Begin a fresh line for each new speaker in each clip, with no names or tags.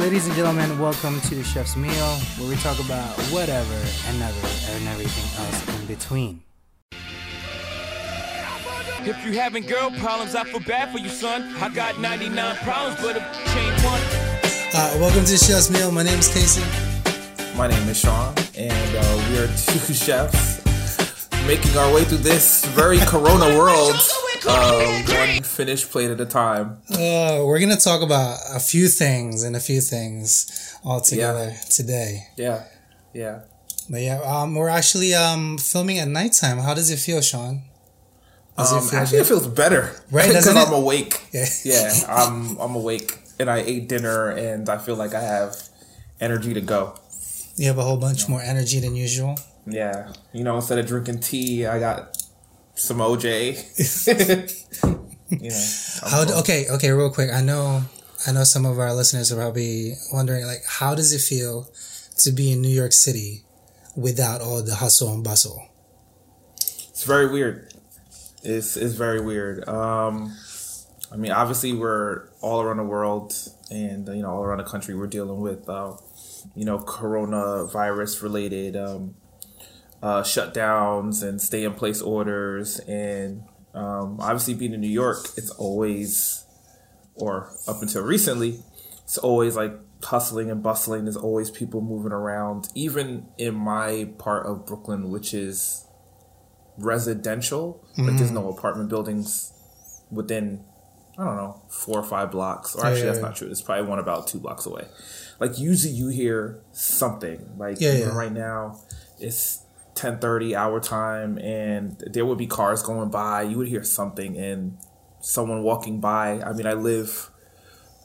Ladies and gentlemen, welcome to the Chef's Meal, where we talk about whatever and never and everything else in between.
If you having girl problems, I feel bad for you, son. I got 99 problems, but if change one.
Uh, welcome to the Chef's Meal. My name is Casey.
My name is Sean, and uh, we are two chefs making our way through this very corona world, uh, one finished plate at a time.
Uh, we're gonna talk about a few things and a few things all together today.
Yeah, yeah.
But yeah, um, we're actually um filming at nighttime. How does it feel, Sean? Does
Um, actually, it feels better,
Right,
Because I'm awake.
Yeah.
yeah, I'm I'm awake, and I ate dinner, and I feel like I have energy to go.
You have a whole bunch more energy than usual.
Yeah, you know, instead of drinking tea, I got some OJ. you know,
How?
cool.
Okay, okay, real quick. I know, I know some of our listeners are probably wondering, like, how does it feel to be in New York City without all the hustle and bustle?
It's very weird. It's it's very weird. Um, I mean, obviously, we're all around the world, and you know, all around the country, we're dealing with, uh, you know, coronavirus related um, uh, shutdowns and stay in place orders, and um, obviously, being in New York, it's always, or up until recently, it's always like hustling and bustling. There's always people moving around, even in my part of Brooklyn, which is residential. Like there's no apartment buildings within I don't know four or five blocks. Or actually,
Yeah,
that's
yeah,
not true. It's probably one about two blocks away. Like usually, you hear something. Like
yeah.
right now, it's ten thirty hour time, and there would be cars going by. You would hear something and someone walking by. I mean, I live.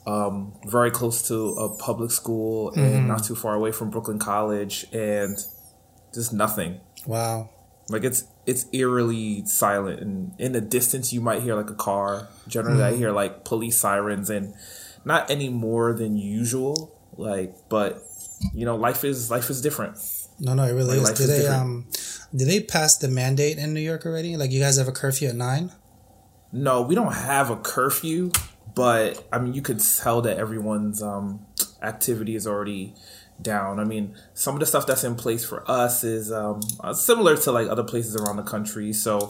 Um, very close to a public school
Mm-hmm.
and not too far away from Brooklyn College, and just nothing.
Wow.
Like it's it's eerily silent, and in the distance you might hear like a car. Generally, I hear like police sirens, and not any more than usual. Like, but you know, life is life is different.
No, no, it really is. Did
is
they
different.
um, did they pass the mandate in New York already? Like, you guys have a curfew at nine?
No, we don't have a curfew, but I mean, you could tell that everyone's um, activity is already down. I mean, some of the stuff that's in place for us is um, uh, similar to like other places around the country. So,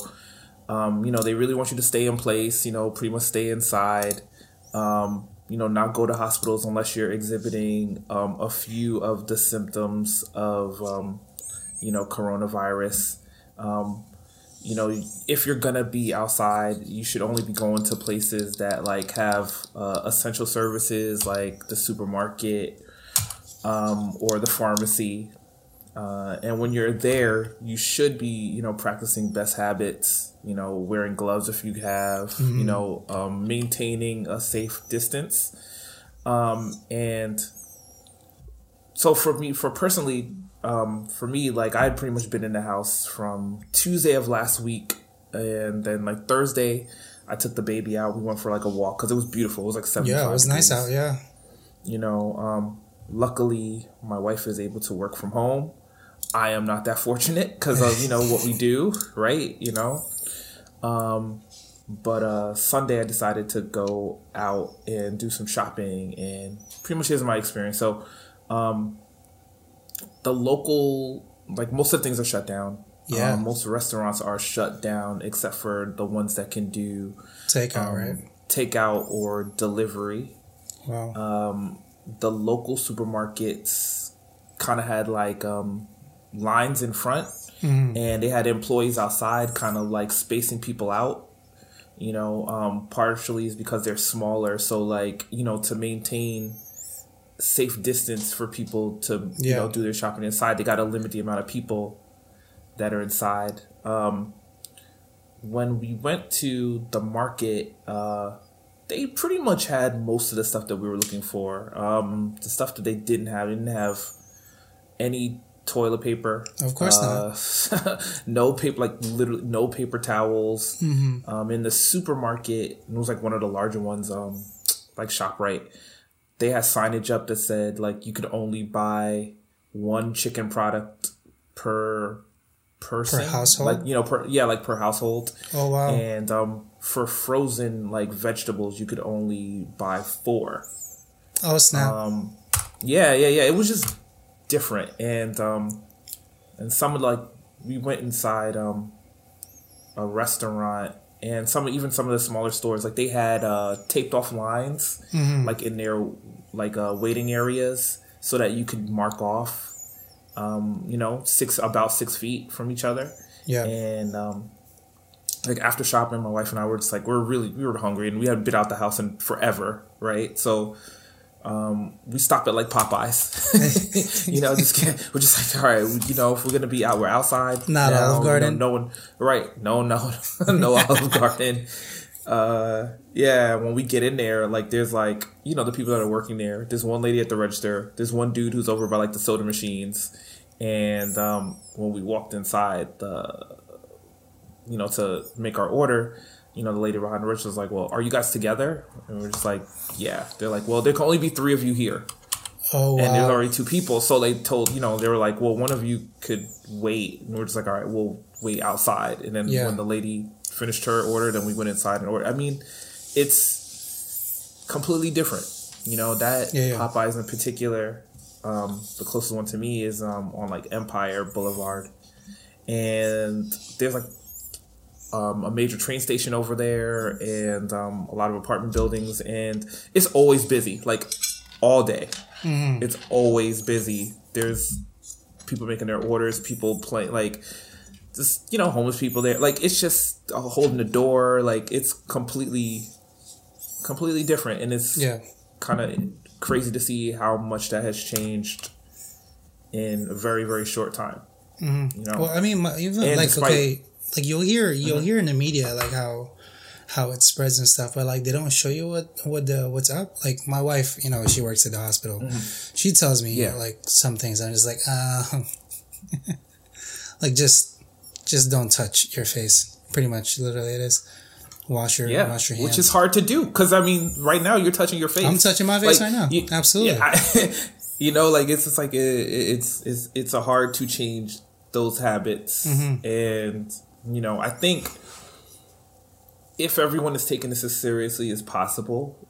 um, you know, they really want you to stay in place. You know, pretty much stay inside. Um, you know, not go to hospitals unless you're exhibiting um, a few of the symptoms of, um, you know, coronavirus. Um, you know if you're gonna be outside you should only be going to places that like have uh, essential services like the supermarket um, or the pharmacy uh, and when you're there you should be you know practicing best habits you know wearing gloves if you have you know um, maintaining a safe distance. Um, and so for me for personally um, for me like i had pretty much been in the house from tuesday of last week and then like thursday i took the baby out. We went for like a walk because it was beautiful. It was like 75
Yeah, it was nice out. Yeah.
you know um, luckily my wife is able to work from home i am not that fortunate because of you know what we do right you know um, but uh, sunday i decided to go out and do some shopping and pretty much here's my experience so um, the local like most of the things are shut down
Yeah.
um, most restaurants are shut down except for the ones that can do
Takeout,
um,
right?
takeout or delivery
Wow.
um, the local supermarkets kind of had like um, lines in front and they had employees outside kind of like spacing people out you know um, partially is because they're smaller so like you know to maintain safe distance for people to you
Yeah.
know do their shopping inside they got to limit the amount of people that are inside um, when we went to the market uh, they pretty much had most of the stuff that we were looking for. Um, the stuff that they didn't have, they didn't have any toilet paper.
Of course
not. no paper, like literally no paper towels. Um, in the supermarket, it was like one of the larger ones, um, like Shoprite. They had signage up that said like you could only buy one chicken product per person,
household?
Like you know, per yeah, like per household.
Oh, wow.
And um, for frozen like vegetables, you could only buy four.
oh, snap.
Um, yeah, yeah, yeah. It was just different, and um, and some of like we went inside um a restaurant and some even some of the smaller stores like they had uh taped off lines like in their like uh waiting areas so that you could mark off um you know six about six feet from each other.
Yeah.
and um like after shopping my wife and i were just like we're really we were hungry and we hadn't been out the house in forever right? So um, we stop at like Popeyes, you know. Just we're just like, all right, we- you know, if we're gonna be out, we're outside.
Not
now,
Olive
you know,
Garden?
no one, right? No, no, no Olive Garden. Uh, yeah, when we get in there, like, there's like, you know, the people that are working there. There's one lady at the register. There's one dude who's over by like the soda machines. And um, when we walked inside, the you know, to make our order, you know, the lady behind the register was like, "Well, are you guys together?" And we're just like, "Yeah." They're like, "Well, there can only be three of you here."
Oh
and there's
wow.
already two people. So they told, you know, they were like, well, one of you could wait. And we're just like, all right, we'll wait outside. And then
Yeah.
when the lady finished her order, then we went inside and ordered. I mean, it's completely different. You know, that
Yeah, yeah.
Popeyes in particular, um, the closest one to me is um, on like Empire Boulevard. And there's like um, a major train station over there and um, a lot of apartment buildings. And it's always busy, like all day it's always busy. There's people making their orders, people playing like just you know homeless people there. Like it's just uh, holding the door. Like it's completely, completely different, and it's
Yeah.
kind of crazy to see how much that has changed in a very very short time. You know,
Well, I mean, my- even
And
like
despite-
okay, like you'll hear you'll hear in the media like how how it spreads and stuff, but like they don't show you what what the what's up. Like my wife, you know, she works at the hospital. She tells me
Yeah.
like some things. I'm just like, uh, like just just don't touch your face. Pretty much, literally, it is. Wash your
yeah,
wash your hands.
which is hard to do because I mean, right now you're touching your face.
I'm touching my face right now. Absolutely.
yeah, I- you know, like it's just like it, it's it's it's a hard to change those habits,
Mm-hmm.
and you know, I think if everyone is taking this as seriously as possible,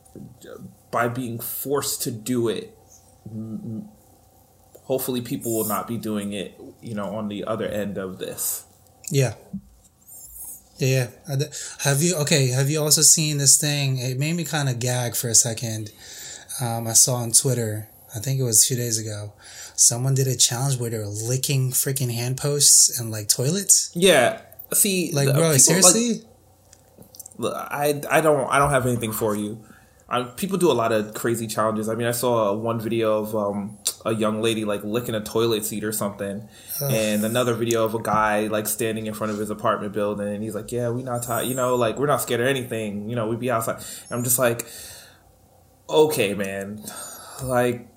by being forced to do it, hopefully people will not be doing it. You know, on the other end of this.
Yeah. Yeah. Have you okay? Have you also seen this thing? It made me kind of gag for a second. Um, I saw on Twitter. I think it was few days ago. Someone did a challenge where they were licking freaking hand posts and like toilets.
Yeah. See,
Like, bro,
people,
seriously?
Look, I I don't I don't have anything for you. I, people do a lot of crazy challenges. I mean, I saw one video of um, a young lady like licking a toilet seat or something, and another video of a guy like standing in front of his apartment building, and he's like, "Yeah, we not tired, you know, like we're not scared of anything, you know, we be outside." And I'm just like, "Okay, man, like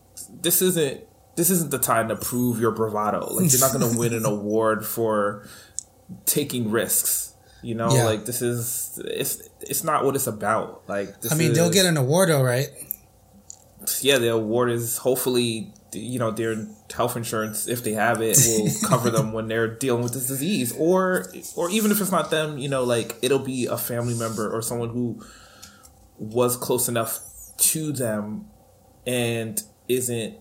this isn't this isn't the time to prove your bravado. Like you're not going to win an award for taking risks." You know,
Yeah.
like this is it's it's not what it's about. Like this
I mean, they'll get an award, though, right?
yeah, the award is hopefully you know their health insurance if they have it will cover them when they're dealing with this disease or or even if it's not them you know like it'll be a family member or someone who was close enough to them and isn't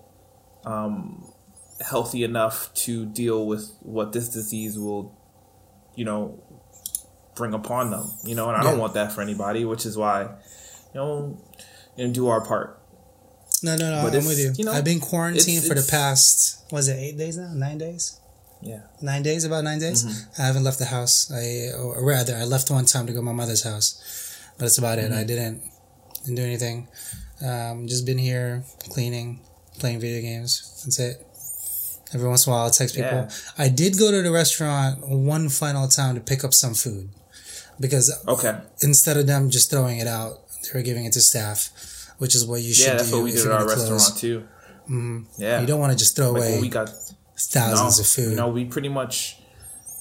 um healthy enough to deal with what this disease will you know bring upon them you know and i don't want that for anybody which is why you know and do our part
No, no, no.
But
I'm with you.
you know,
I've been quarantined
it's-
for the past. Was it eight days now? Nine days?
yeah
Nine days? About nine days?
Mm-hmm.
I haven't left the house. I or rather, I left one time to go to my mother's house, but that's about it. I
Mm-hmm.
didn't didn't do anything. Um, just been here cleaning, playing video games. That's it. Every once in a while, I'll text people.
Yeah.
I did go to the restaurant one final time to pick up some food because
Okay.
instead of them just throwing it out, they were giving it to staff, which is what you should
Yeah, that's
do.
what we
if
did at our
close.
restaurant too. Mm-hmm. Yeah.
You don't want to just throw
like
away
we got
thousands
no,
of food.
You know, we pretty much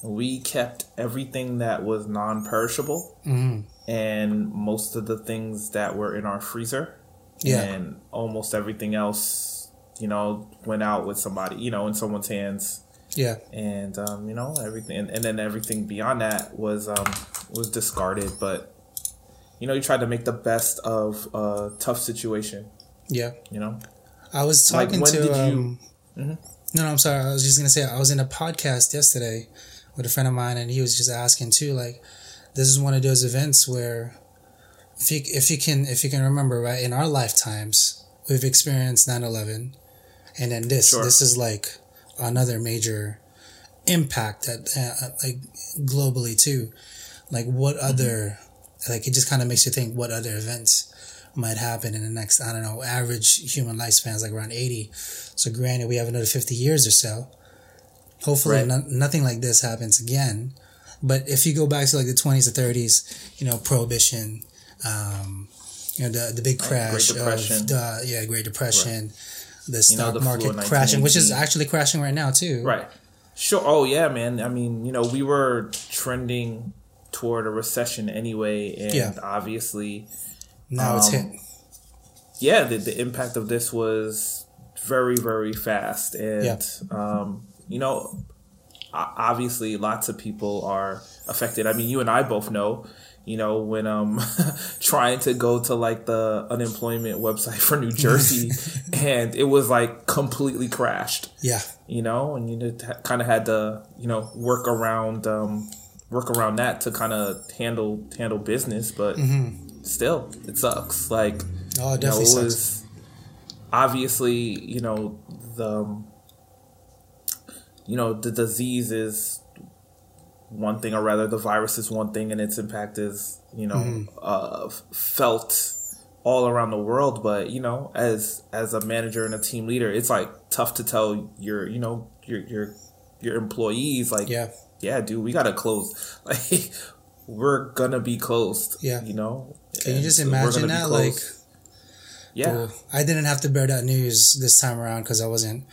we kept everything that was non-perishable
Mm-hmm.
and most of the things that were in our freezer.
Yeah.
And almost everything else, you know, went out with somebody, you know, in someone's hands.
yeah,
And um, you know, everything and, and then everything beyond that was um was discarded, but you know, you tried to make the best of a tough situation,
yeah.
you know?
I was
Like,
talking
when
to.
did you-
um, No, no, I'm sorry. I was just gonna say I was in a podcast yesterday with a friend of mine, and he was just asking too. Like, this is one of those events where, if you if you can if you can remember right in our lifetimes, we've experienced 9/11, and then this
Sure.
this is like another major impact that uh, like globally too. Like, what other like it just kind of makes you think what other events might happen in the next I don't know average human lifespan is like around 80 so granted we have another 50 years or so hopefully
Right.
no, nothing like this happens again but if you go back to like the 20s or 30s you know prohibition um, you know the the big crash Great
Depression.
of the yeah Great Depression the
You know,
stock
the
market crashing which is actually crashing right now too
Right. Sure. Oh yeah, man. I mean, you know, we were trending toward a recession anyway, and
Yeah.
obviously,
now it's
Um,
hit
yeah, the, the impact of this was very, very fast, and
Yeah.
um, you know, obviously, lots of people are affected. I mean, you and I both know. You know, when um trying to go to like the unemployment website for New Jersey, and it was like completely crashed
yeah
you know, and you kind of had to, you know, work around, um, work around that to kind of handle handle business. But still, it sucks. Like,
Mm-hmm. oh it
you know, it
sucks
was obviously, you know, the, um, you know, the disease is one thing, or rather, the virus is one thing, and its impact is, you know,
Mm-hmm.
uh, felt all around the world. But you know, as as a manager and a team leader, it's like tough to tell your, you know, your your your employees, like,
yeah
yeah, dude, we gotta close. Like, we're gonna be closed.
Yeah.
you know.
can you just imagine that like
yeah.
Well, I didn't have to bear that news this time around because I wasn't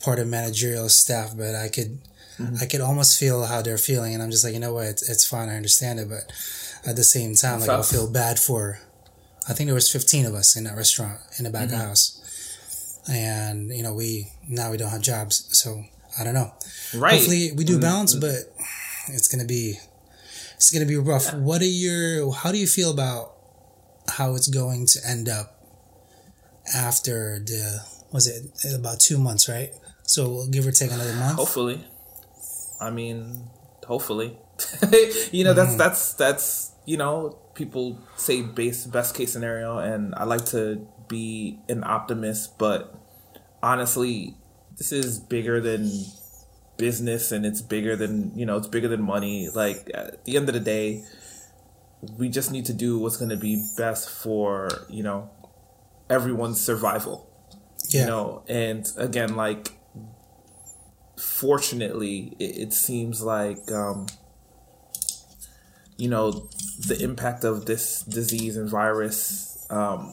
part of managerial staff, but I could,
Mm-hmm.
I could almost feel how they're feeling, and I'm just like, you know what, it's, it's fine, I understand it, but at the same time, like I feel bad for. I think there was 15 of us in that restaurant in the back
Mm-hmm.
of the house, and you know we now we don't have jobs, so I don't know.
Right.
Hopefully we do bounce, but it's gonna be it's gonna be rough. What are your how do you feel about how it's going to end up after the was it about two months, right? So we'll give or take another month.
Hopefully. I mean, hopefully. you know, that's mm-hmm. that's that's you know, people say base best case scenario and I like to be an optimist, but honestly, this is bigger than business and it's bigger than, you know, it's bigger than money. Like at the end of the day, we just need to do what's going to be best for, you know, everyone's survival
Yeah,
you know and again like fortunately it, it seems like um you know the impact of this disease and virus um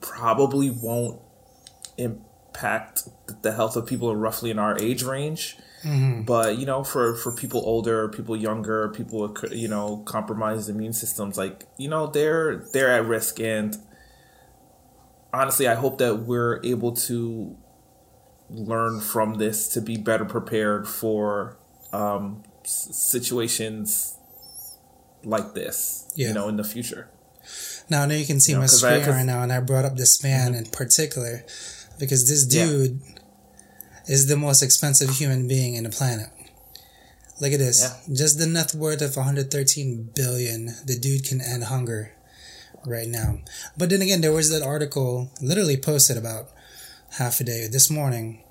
probably won't impact the health of people roughly in our age range. But you know for for people older people younger people with you know compromised immune systems like you know they're they're at risk. And honestly, I hope that we're able to learn from this to be better prepared for um, s- situations like this,
Yeah.
you know, in the future.
Now I know you can see
You know,
my
I-
screen right now, and I brought up this man in particular because this
Yeah.
dude is the most expensive human being in the planet. Look at this.
Yeah.
Just the net worth of 113 billion. The dude can end hunger right now. But then again, there was that article literally posted about half a day this morning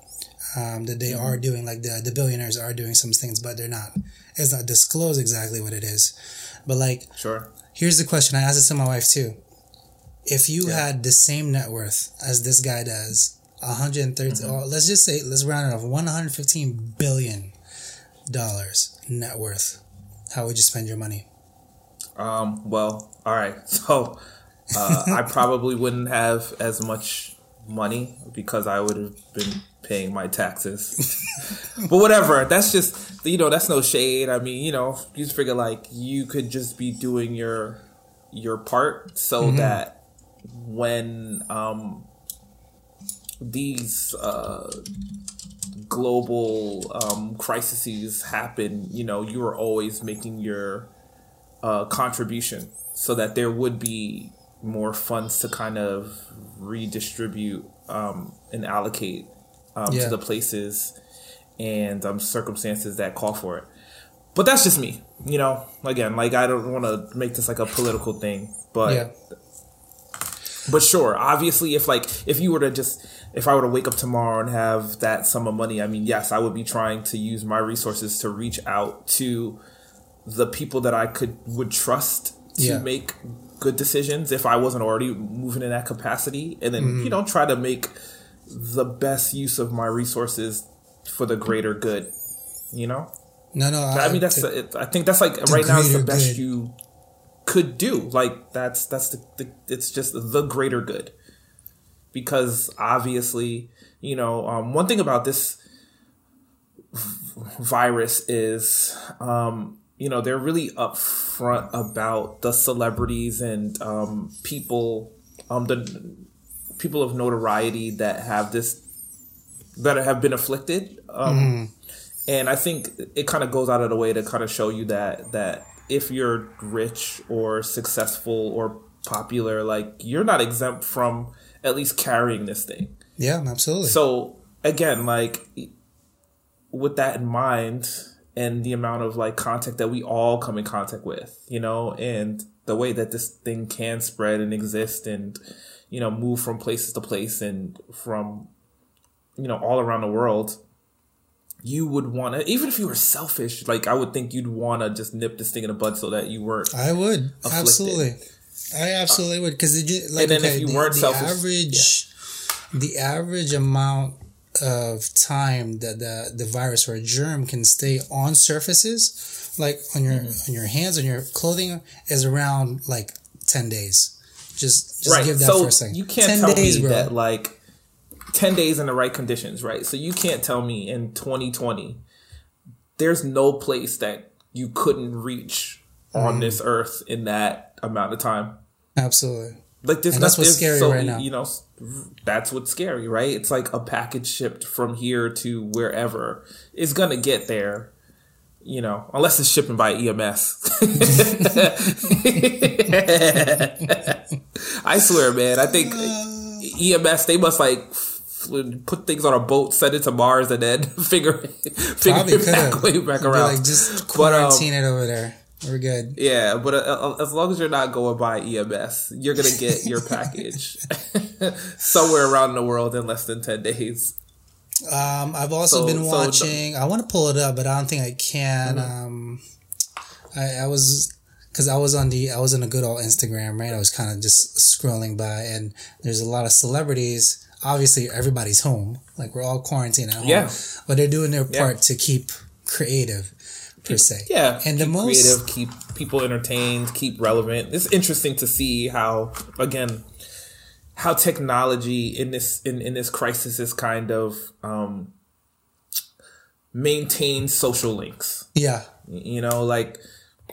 um, that they are doing like the the billionaires are doing some things, but they're not. It's not disclosed exactly what it is. But like
Sure.
Here's the question. I asked it to my wife too. If you
Yeah.
had the same net worth as this guy does, 130,
Mm-hmm.
or let's just say, let's round it off, 115 billion dollars net worth. How would you spend your money?
Um, well, all right. So uh, I probably wouldn't have as much money because I would have been paying my taxes. but whatever. That's just you know that's no shade. I mean you know you just figure like you could just be doing your your part so that when um these uh global um crises happen you know you are always making your uh, contribution so that there would be more funds to kind of redistribute um, and allocate um,
Yeah.
to the places and um, circumstances that call for it. But that's just me, you know. Again, like I don't want to make this like a political thing, but
yeah.
but sure, obviously, if like if you were to just if I were to wake up tomorrow and have that sum of money, I mean, yes, I would be trying to use my resources to reach out to the people that I could would trust to
Yeah.
make good decisions if I wasn't already moving in that capacity, and then
Mm-hmm.
you know try to make the best use of my resources for the greater good. You know,
No, no.
I mean that's it, I think that's like right now is the best
good.
you could do. Like that's that's the, the it's just the greater good. Because obviously, you know, um, one thing about this virus is, um, you know, they're really upfront about the celebrities and um, people, um, the people of notoriety that have this that have been afflicted. Um, and I think it kind of goes out of the way to kind of show you that that if you're rich or successful or popular, like you're not exempt from at least carrying this thing.
yeah, absolutely.
So again, like with that in mind, and the amount of like contact that we all come in contact with, you know, and the way that this thing can spread and exist and you know move from places to place and from you know all around the world you would want to even if you were selfish like i would think you'd want to just nip this thing in the bud so that you weren't
I would. absolutely. I absolutely would because like
And then if you
the,
weren't
the
selfish-
average, the average amount of time that the the virus or a germ can stay on surfaces, like on your
Mm-hmm.
on your hands, on your clothing, is around like ten days. Just just
right
give that
so
for a second.
you can't
ten
tell
days,
me
bro.
that like 10 days in the right conditions right so you can't tell me in 2020 there's no place that you couldn't reach
Mm-hmm.
on this earth in that amount of time
absolutely.
like there's
And that's
not-
what's scary right now.
you know that's what's scary right? It's like a package shipped from here to wherever. It's gonna get there you know unless it's shipping by ems i swear man i think ems they must like put things on a boat send it to mars and then figure figure
Probably
it back way back around.
Like just
But, um,
quarantine it over there. We're good.
yeah, but uh, uh, as long as you're not going by EMS, you're gonna get your package somewhere around the world in less than ten days.
Um, I've also
So-
been
so the-
watching. I want to pull it up, but I don't think I can.
Mm-hmm.
Um, I, I was because I was on the I was in a good old Instagram, right? I was kind of just scrolling by, and there's a lot of celebrities. Obviously, everybody's home, like we're all quarantined at home.
Yeah.
but they're doing their
Yeah.
part to keep creative, per se.
Yeah,
and the most
creative, keep people entertained, keep relevant. It's interesting to see how again how technology in this in, in this crisis is kind of um, maintains social links.
yeah,
You know, like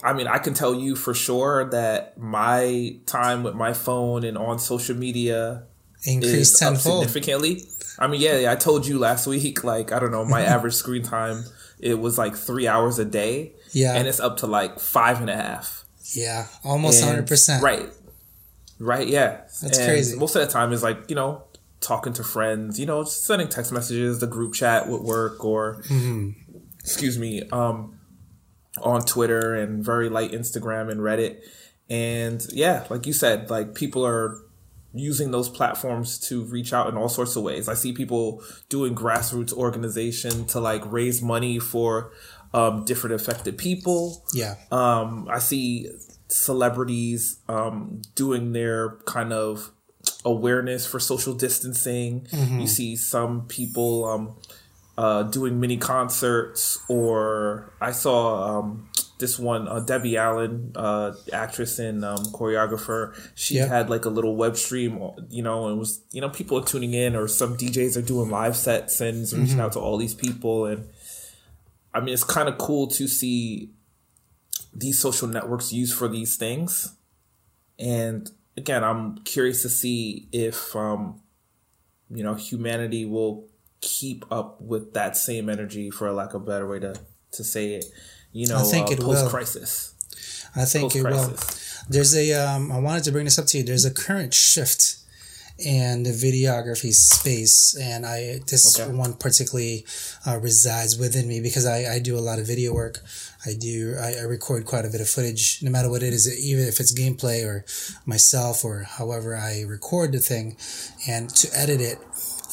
I mean, I can tell you for sure that my time with my phone and on social media
increased tenfold.
significantly. I mean, yeah, I told you last week, like, I don't know, my average screen time, it was like three hours a day.
Yeah.
And it's up to like five and a half.
Yeah, almost hundred percent.
Right. Right, yeah.
That's
And
crazy.
Most of the time is like, you know, talking to friends, you know, sending text messages, the group chat would work or,
Mm-hmm.
excuse me, um, on Twitter and very light Instagram and Reddit. And yeah, like you said, like people are using those platforms to reach out in all sorts of ways. I see people doing grassroots organization to like raise money for um, different affected people.
Yeah,
Um, I see celebrities um, doing their kind of awareness for social distancing. You see some people um, uh, doing mini concerts, or I saw um, this one, uh, Debbie Allen, uh, actress and um, choreographer. She had like a little web stream, you know, and was you know people are tuning in, or some DJs are doing live sets and is reaching out to all these people, and I mean it's kind of cool to see these social networks used for these things. And again, I'm curious to see if um, you know humanity will keep up with that same energy, for a lack of a better way to to say it. You know,
I think
uh,
it
post crisis.
I think
Post
it will. there's a um, I wanted to bring this up to you. There's a current shift in the videography space, and I this
Okay.
one particularly uh, resides within me because I, I do a lot of video work. I do I, I record quite a bit of footage, no matter what it is, even if it's gameplay or myself or however I record the thing, and to edit it.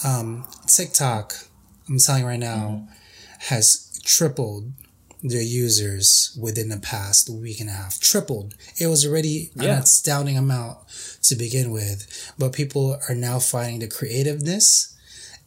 Um, TikTok, I'm telling you right now, has tripled their users within the past week and a half. Tripled. It was already an astounding amount to begin with, but people are now finding the creativeness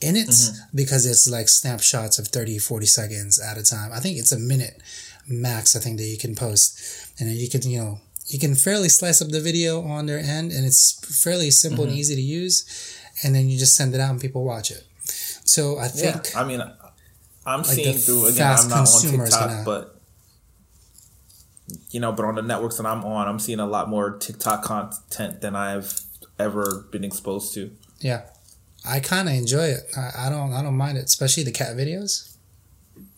in it mm-hmm. because it's like snapshots of 30, 40 seconds at a time. I think it's a minute max, I think, that you can post. And then you can, you know, you can fairly slice up the video on their end and it's fairly simple and mm-hmm. easy to use. And then you just send it out and people watch it. So I think.
Yeah,
think
I mean, I'm
the
seeing through again. I'm not on TikTok,
gonna-
but you know, but on the networks that I'm on, I'm seeing a lot more TikTok content than I've ever been exposed to.
Yeah, I kind of enjoy it. I, I don't. I don't mind it, especially the cat videos,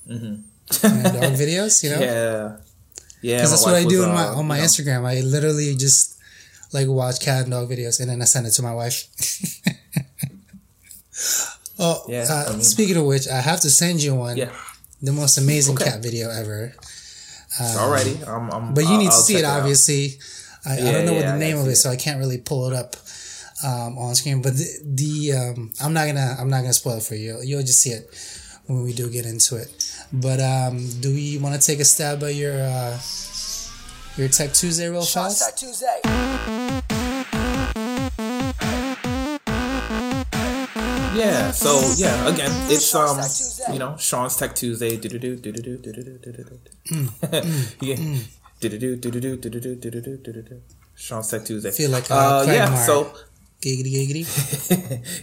and dog videos. You know,
Yeah, yeah.
because that's what I do on my
uh,
on my
you know,
Instagram. I literally just like watch cat and dog videos, and then I send it to my wife. oh,
Yeah,
uh,
I mean-
speaking of which, I have to send you one.
Yeah,
The most amazing
Okay.
cat video ever.
already. I'm, I'm,
But you
I'll-
need to
I'll
see
check
it, obviously. I, I don't know what the
I
name of
see
it,
it.
so I can't really pull it up um, on screen. But the, the um, I'm not gonna I'm not gonna spoil it for you. You'll just see it when we do get into it. But um, do we want to take a stab at your uh, your Tech Tuesday real fast?
Tech Tuesday.
Yeah. So yeah, again, it's um, you know, Sean's Tech Tuesday. Do-do-do, do-do-do, do-do-do, do-do-do. Yeah. Do-do-do, do-do-do, do-do-do, do-do-do, do-do-do. Sean's Tech Tuesday.
Feel like, uh,
uh, yeah. So
Giggity giggity.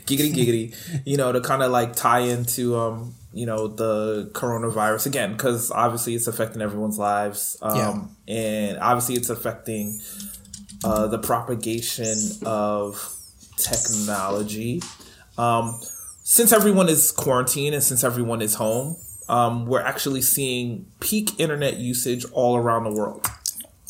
giggity giggity you know to kind of like tie into um you know the coronavirus again because obviously it's affecting everyone's lives um and obviously it's affecting uh the propagation of technology um since everyone is quarantined and since everyone is home um we're actually seeing peak internet usage all around the world.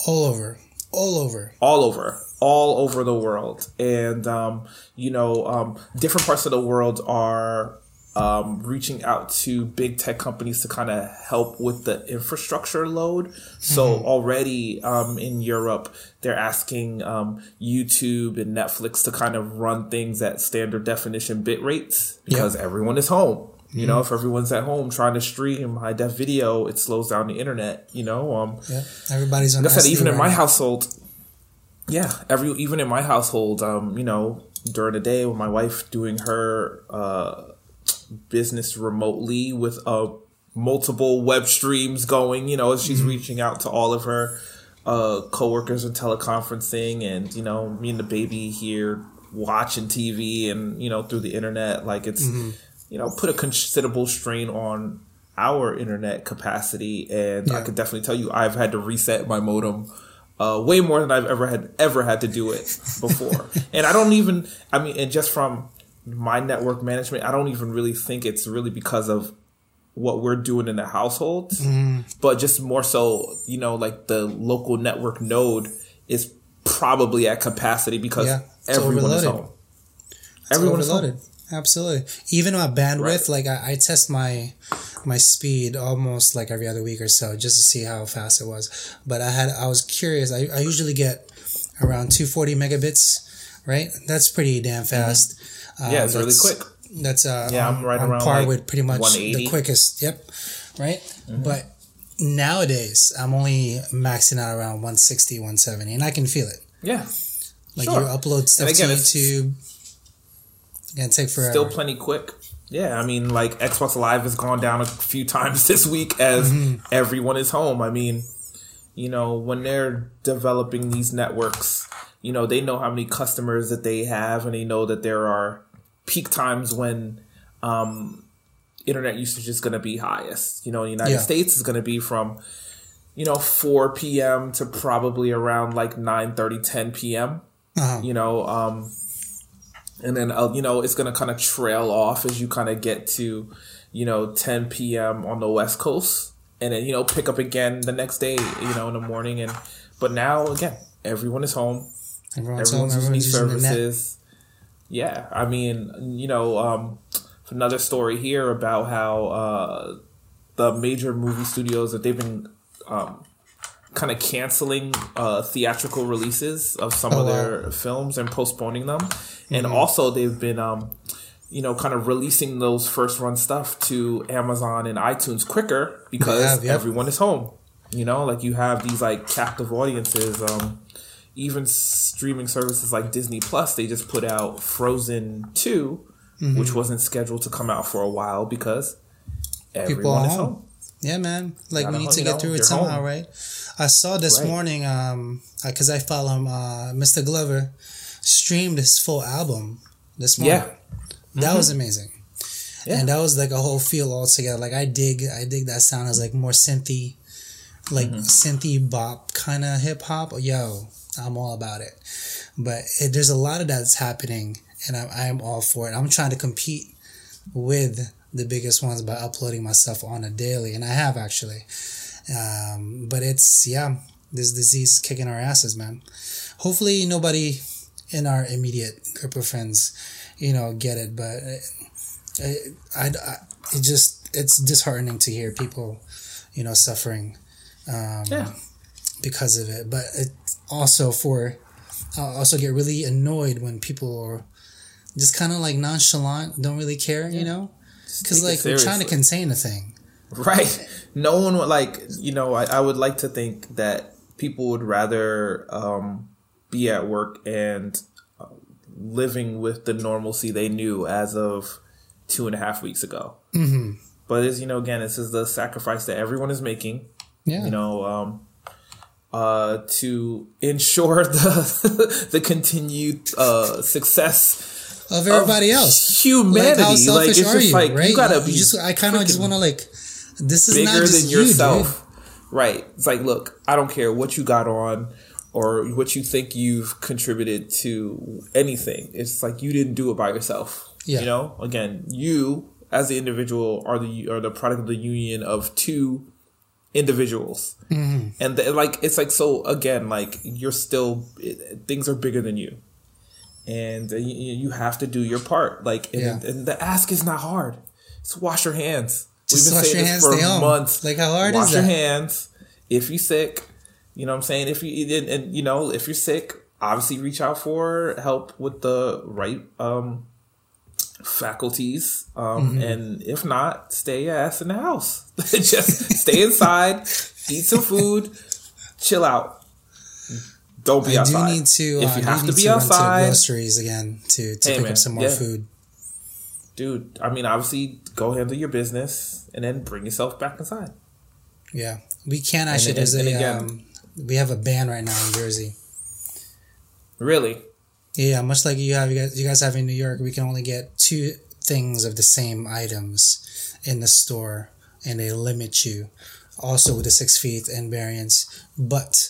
All over, all over.
all over. All over the world. And um, you know um, different parts of the world are um, reaching out to big tech companies to kind of help with the infrastructure load. So already um, in europe they're asking um, youtube and netflix to kind of run things at standard definition bit rates because everyone is home. You know if everyone's at home trying to stream high def video it slows down the internet you know um,
Yeah, everybody's on.
like I said, even in my
now.
household, yeah, every even in my household, um, you know, during the day with my wife doing her uh, business remotely with uh, multiple web streams going, you know, as she's reaching out to all of her uh, coworkers and teleconferencing, and you know, me and the baby here watching TV and you know through the internet, like it's you know put a considerable strain on our internet capacity, and I
Yeah.
could definitely tell you I've had to reset my modem uh, way more than I've ever had ever had to do it before. and I don't even I mean and just from my network management, I don't even really think it's really because of what we're doing in the household,
Mm-hmm.
but just more so, you know, like the local network node is probably at capacity because
Yeah,
everyone is home. Everyone is home.
Absolutely. Even my bandwidth,
Right.
like I, I test my my speed almost like every other week or so just to see how fast it was. But I had I was curious. I, I usually get around 240 megabits, right? That's pretty damn fast. Uh,
Yeah, it's really quick.
That's uh,
Yeah,
on,
I'm right
on
around,
par
like,
with pretty much the
180.
quickest. Yep, right.
Mm-hmm.
But nowadays, I'm only maxing out around 160, 170, and I can feel it.
Yeah.
Like
Sure.
you upload stuff
again,
to YouTube, can take forever.
still plenty quick. Yeah, I mean, like Xbox Live has gone down a few times this week as everyone is home. I mean, you know, when they're developing these networks, you know, they know how many customers that they have, and they know that there are peak times when um, internet usage is going to be highest. You know, in the United
Yeah.
States is going to be from you know 4 p.m. to probably around like 9 30 10 p.m.
Uh-huh.
You know, um, and then uh, you know it's gonna kind of trail off as you kind of get to you know 10 p.m. on the West Coast, and then you know pick up again the next day, you know, in the morning. And but now again, everyone is home.
Everyone's.
Everyone's using
Everyone's
these
using the
services. Yeah, I mean, you know, um, another story here about how uh, the major movie studios that they've been um, kind of canceling uh, theatrical releases of some
Oh,
of
wow.
their films and postponing them, and
Mm-hmm.
also they've been. Um, you know, kind of releasing those first run stuff to Amazon and iTunes quicker because
They have, yep.
everyone is home. You know, like you have these like captive audiences. Um, even streaming services like Disney Plus, they just put out Frozen 2,
Mm-hmm.
which wasn't scheduled to come out for a while because
People
everyone
are
is
home.
home.
Yeah, man. Like
Gotta
we need to get through it somehow,
home.
right? I saw this
Right.
morning, um, because I follow him, uh, Mr. Glover streamed his full album this morning.
Yeah.
That was amazing.
Yeah.
And that was like a whole feel altogether. Like I dig, I dig that sound as like more synthy, like
Mm-hmm.
synthy bop kind of hip hop. Yo, I'm all about it. But it, there's a lot of that that's happening, and I'm, I'm all for it. I'm trying to compete with the biggest ones by uploading myself on a daily, and I have actually. Um, but it's yeah, this disease is kicking our asses, man. Hopefully, nobody in our immediate group of friends, you know, get it. But uh, I, I, I it just it's disheartening to hear people, you know, suffering um,
Yeah.
Because of it. But it also for I also get really annoyed when people are just kind of like nonchalant, don't really care, you know, because like we're trying to contain a thing.
Right. No one would like, you know, I, I would like to think that people would rather um, be at work and uh, living with the normalcy they knew as of two and a half weeks ago. Mm-hmm. But as you know, again, this is the sacrifice that everyone is making.
Yeah,
You know, um, uh, to ensure the the continued uh, success
of everybody
of
else.
humanity.
Like, how
Like,
selfish
it's
are
just
you?
like
right?
you gotta be.
just, I kind of just want to like. This is not
bigger
just
than
you, dude.
yourself. right. It's like, look, I don't care what you got on or what you think you've contributed to anything. It's like you didn't do it by yourself.
Yeah.
You know, again, you as the individual are the are the product of the union of two individuals.
Mm-hmm.
And the, like it's like so again, like you're still it, things are bigger than you. And uh, you, you have to do your part. Like and,
Yeah.
and the ask is not hard. Just wash your hands.
Just
We've been
wash
saying
your
this
hands,
for
stay home.
months.
Like, how hard is
wash your
that?
hands. If you sick, you know what I'm saying. If you and, and you know if you're sick, obviously reach out for help with the right um, faculties. Um,
Mm-hmm.
And if not, stay your ass in the house. Just stay inside, eat some food, chill out. Don't be
I
outside.
do need to.
if
uh,
you
I
have to be
to run to groceries again to, to
Hey,
pick
man,
up some more
yeah.
food.
dude. I mean, obviously, go handle your business and then bring yourself back inside.
Yeah, we can actually.
and-
there's
and
a
again-
um, we have a ban right now in Jersey.
Really,
Yeah, much like you have, you guys, you guys have in New York, we can only get two things of the same items in the store, and they limit you. Also with the six feet and variants, but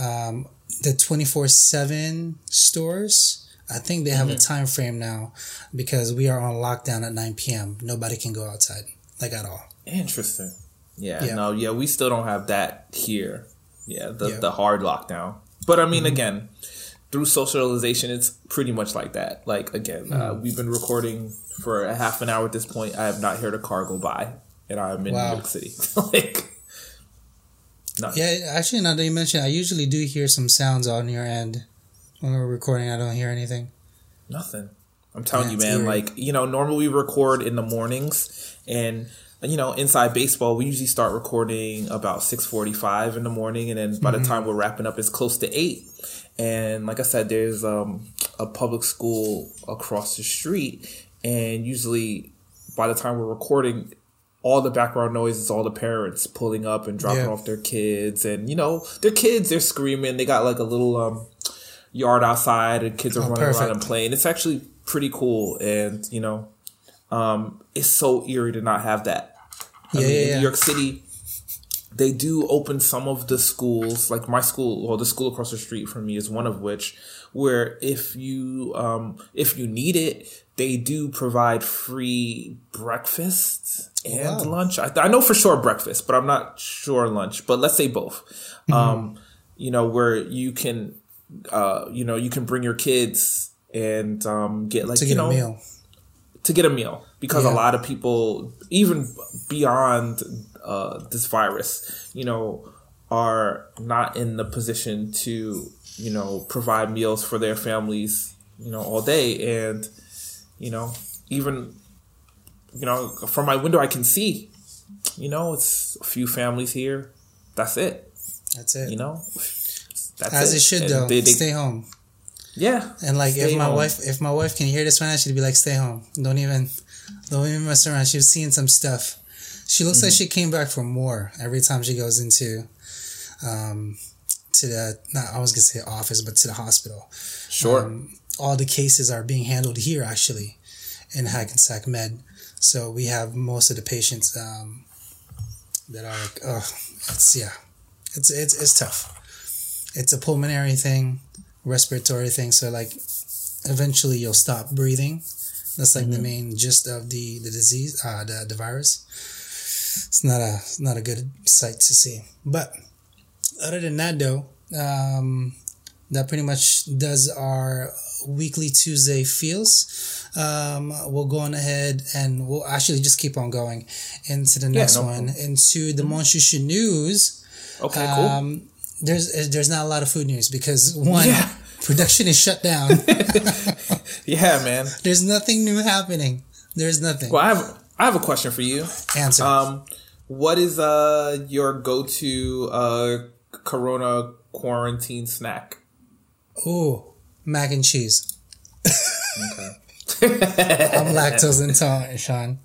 um, the twenty four seven stores, I think they have a time frame now because we are on lockdown at nine p.m. Nobody can go outside, like at all.
interesting. Yeah,
Yeah.
no, yeah, we still don't have that here. Yeah, the
Yeah. Mm-hmm.
the hard lockdown. But I mean, again, through socialization, it's pretty much like that. Like again, uh,
Mm.
we've been recording for a half an hour at this point. I have not heard a car go by, and I'm in
Wow.
New York City. like, no,
Yeah, actually, now that you mention, I usually do hear some sounds on your end when we're recording. I don't hear anything.
Nothing. I'm telling
Yeah,
you, man.
eerie.
Like you know, normally we record in the mornings, and you know, inside baseball, we usually start recording about six forty-five in the morning, and then by
Mm-hmm.
the time we're wrapping up, it's close to eight. And like I said, there's um, a public school across the street, and usually by the time we're recording, all the background noise is all the parents pulling up and dropping
Yeah.
off their kids, and you know, their kids they're screaming. They got like a little um, yard outside, and kids are
Oh,
running around and playing. It's actually pretty cool, and you know, um, it's so eerie to not have that. I
Yeah,
mean,
yeah,
in
yeah.
New York City, they do open some of the schools, like my school, or the school across the street from me is one of which, where if you um, if you need it, they do provide free breakfast and
Wow.
lunch. I, I know for sure breakfast, but I'm not sure lunch. But let's say both.
Mm-hmm.
Um, you know, where you can uh, you know, you can bring your kids and um, get like
to
you
get
know
a meal.
to get a meal because a lot of people, even beyond uh, this virus, you know, are not in the position to, you know, provide meals for their families, you know, all day. And, you know, even, you know, from my window, I can see, you know, it's a few families here. That's it,
That's it.
you know. That's
As it should
And
though.
they- they-
stay home.
yeah.
And like if my
home.
wife if my wife can hear this right now, she'd be like, "Stay home. Don't even don't even mess around." She was seeing some stuff. She looks like she came back for more every time she goes into um to the not I was gonna say office, but to the hospital.
Sure.
Um, all the cases are being handled here actually in Hackensack Med. So we have most of the patients um, that are like, oh, it's yeah, it's it's it's tough. It's a pulmonary thing, respiratory thing. So like, eventually you'll stop breathing. That's like the main gist of the the disease, uh, the the virus. It's not a it's not a good sight to see. But other than that, though, um, that pretty much does our weekly Tuesday feels. Um, we'll go on ahead and we'll actually just keep on going into the
Yeah,
next
no
one, into the Monshushu news.
Okay, cool.
Um, there's there's not a lot of food news because one
Yeah.
production is shut down.
yeah, man.
there's nothing new happening. There's nothing.
Well, I have I have a question for you.
Answer.
Um, what is uh your go to uh Corona quarantine snack?
Oh, mac and cheese. I'm lactose intolerant, Sean.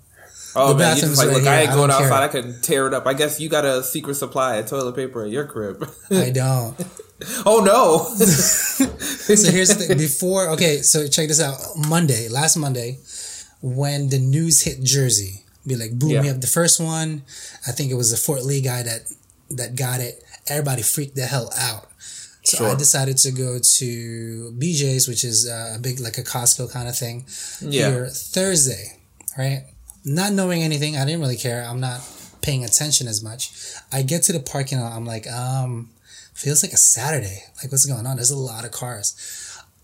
Oh
The
man, you just like
right
look.
here.
I ain't going
care.
outside. I can tear it up. I guess you got a secret supply of toilet paper at your crib.
I don't.
oh no!
So here's the thing. Before, okay, so check this out. Monday, last Monday, when the news hit Jersey, be like, boom,
Yeah.
we have the first one. I think it was the Fort Lee guy that that got it. Everybody freaked the hell out. So I decided to go to BJ's, which is uh, a big, like a Costco kind of thing,
Yeah.
here Thursday, right? Not knowing anything, I didn't really care. I'm not paying attention as much. I get to the parking lot, I'm like, um, feels like a Saturday. Like, what's going on? There's a lot of cars.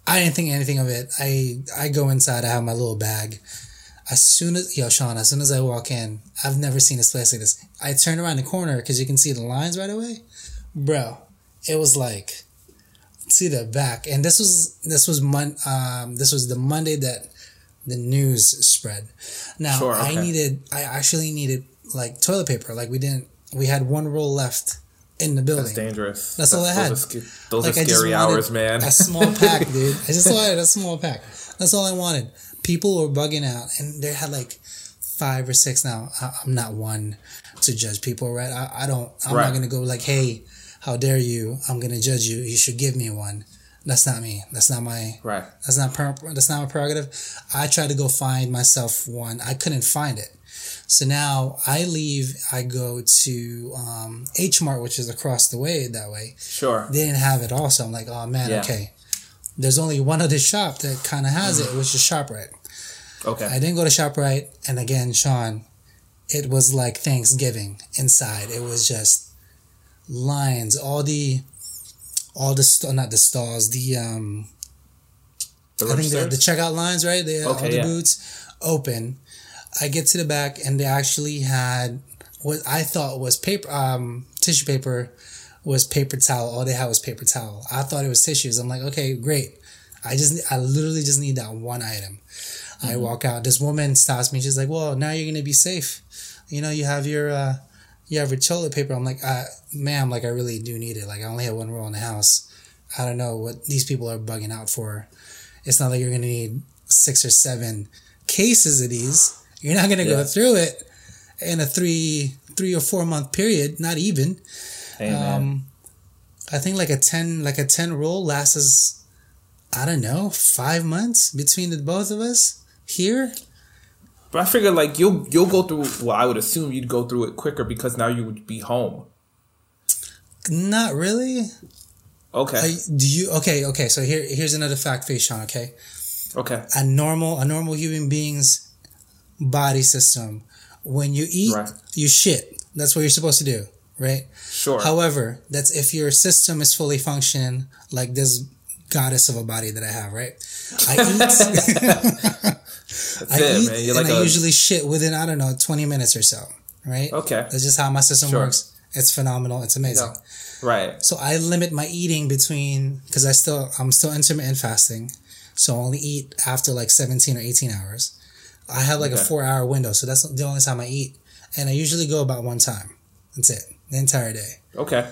I didn't think anything of it. I I go inside. I have my little bag. As soon as yo Sean, as soon as I walk in, I've never seen a place like this. I turn around the corner because you can see the lines right away, bro. It was like see the back, and this was this was mon um this was the Monday that the news spread. Now
Sure,
I needed I actually needed like toilet paper. Like we didn't we had one roll left in the building.
That's dangerous.
That's all I had.
Those are, those
Like,
are scary hours, man.
A small pack, dude. I just wanted a small pack. That's all I wanted. People were bugging out, and they had like five or six. Now I- I'm not one to judge people, right? I, I don't. I'm
Right.
not gonna go like, "Hey, how dare you?" I'm gonna judge you. You should give me one. That's not me. That's not my.
right.
That's not per, that's not my prerogative. I tried to go find myself one. I couldn't find it. So now I leave. I go to um, H Mart, which is across the way that way
Sure.
they didn't have it also. I'm like, oh man,
Yeah.
okay. There's only one other shop that kind of has it, which is ShopRite.
Okay.
I didn't go to ShopRite, and again, Sean, it was like Thanksgiving inside. It was just lines, all the, all the st- not the stalls, the um,
The
I think the, the checkout lines, right? The, all
Okay,
the
yeah.
boots open. I get to the back, and they actually had what I thought was paper, um, tissue paper, was paper towel. All they had was paper towel. I thought it was tissues. I'm like, okay, great. I just, I literally just need that one item. I
Mm-hmm.
walk out. This woman stops me. She's like, "Well, now you're gonna be safe. You know, you have your, uh, you have your toilet paper." I'm like, uh, "Ma'am, like I really do need it. Like I only have one roll in the house. I don't know what these people are bugging out for. It's not like you're gonna need six or seven cases of these. You're not gonna go through it in a three, three or four month period. Not even.
Hey.
Um, I think like a ten, like a ten roll lasts I don't know, five months between the both of us here.
But I figured like you'll you'll go through. Well, I would assume you'd go through it quicker because now you would be home.
Not really.
Okay.
Uh, do you? Okay, okay. So here, here's another fact for you, Sean. Okay,
okay.
a normal, a normal human being's body system. When you eat,
Right.
you shit. That's what you're supposed to do, right?
Sure.
However, that's if your system is fully functioning. Like there's goddess of a body that I have, right? I eat. I
it,
eat
man. You're
and
like
I
a-
usually shit within I don't know twenty minutes or so, right?
Okay.
That's just how my system
Sure.
works. It's phenomenal. It's amazing.
Right.
So I limit my eating between because I still I'm still intermittent fasting, so I only eat after like seventeen or eighteen hours. I have like a four hour window, so that's the only time I eat, and I usually go about one time. That's it, the entire day.
Okay.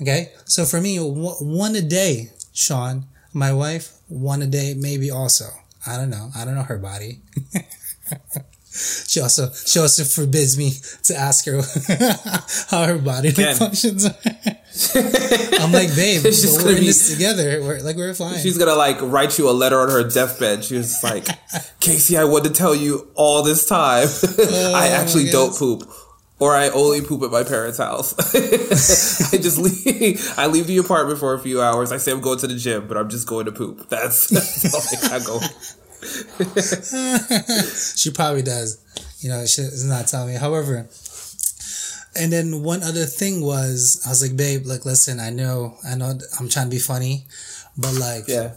Okay, so for me, one a day, Sean. My wife, one a day, maybe also. I don't know. I don't know her body. she also she also forbids me to ask her how her body functions. I'm like, babe,
just
we're in this together. We're like we're fine.
She's gonna like write you a letter on her deathbed. She was like, Casey, I wanted to tell you all this time. Oh I actually don't poop. Or I only poop at my parents' house. I just leave. I leave the apartment for a few hours. I say I'm going to the gym, but I'm just going to poop. That's, that's all I going.
she probably does. You know, she's not telling me. However, and then one other thing was, I was like, babe, like, listen, I know, I know, I'm trying to be funny, but like,
Yeah.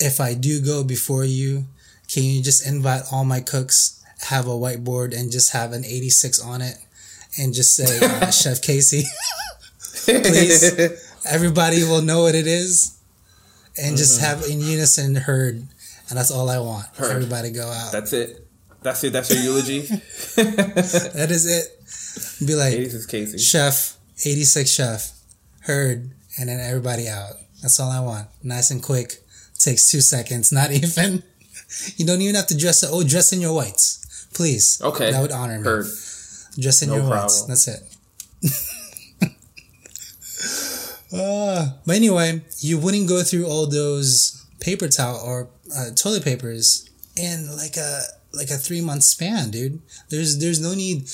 if I do go before you, can you just invite all my cooks, have a whiteboard, and just have an 86 on it, and just say uh, Chef Casey, please. Everybody will know what it is, and just have in unison heard, and that's all I want.
Mm-hmm. Heard.
Everybody go out.
That's it. That's it. That's your eulogy.
That is it. Be like,
86 Casey.
chef, 86 chef, heard, and then everybody out. That's all I want. Nice and quick. Takes two seconds, not even. You don't even have to dress. Up. Oh, dress in your whites, please.
Okay.
that would honor me.
Heard.
Dress in
No
your
problem.
That's it. uh, but anyway, you wouldn't go through all those paper towel or uh, toilet papers in like a like a three month span, dude. There's there's no need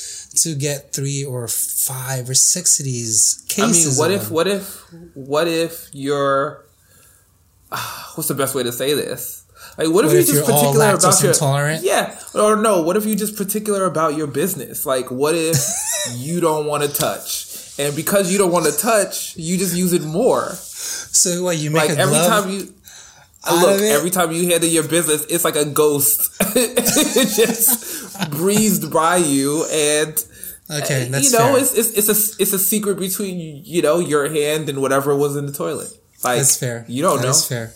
to get three or five or six of these cases.
I mean, what
of
if, what if, what if you're, what's the best way to say this? Like, what if you're
if
just
you're
particular about your
intolerant?
Yeah, or no? What if you're just particular about your business? Like, what if you don't want to touch, and because you don't want to touch, you just use it more?
So what you make
Like every time you. Look, every time you handle your business, it's like a ghost. it just breezed by you, and
okay, uh, that's
you know,
fair.
it's, it's it's a it's a secret between you know your hand and whatever was in the toilet. Like
That's fair.
You don't
That
know.
is fair.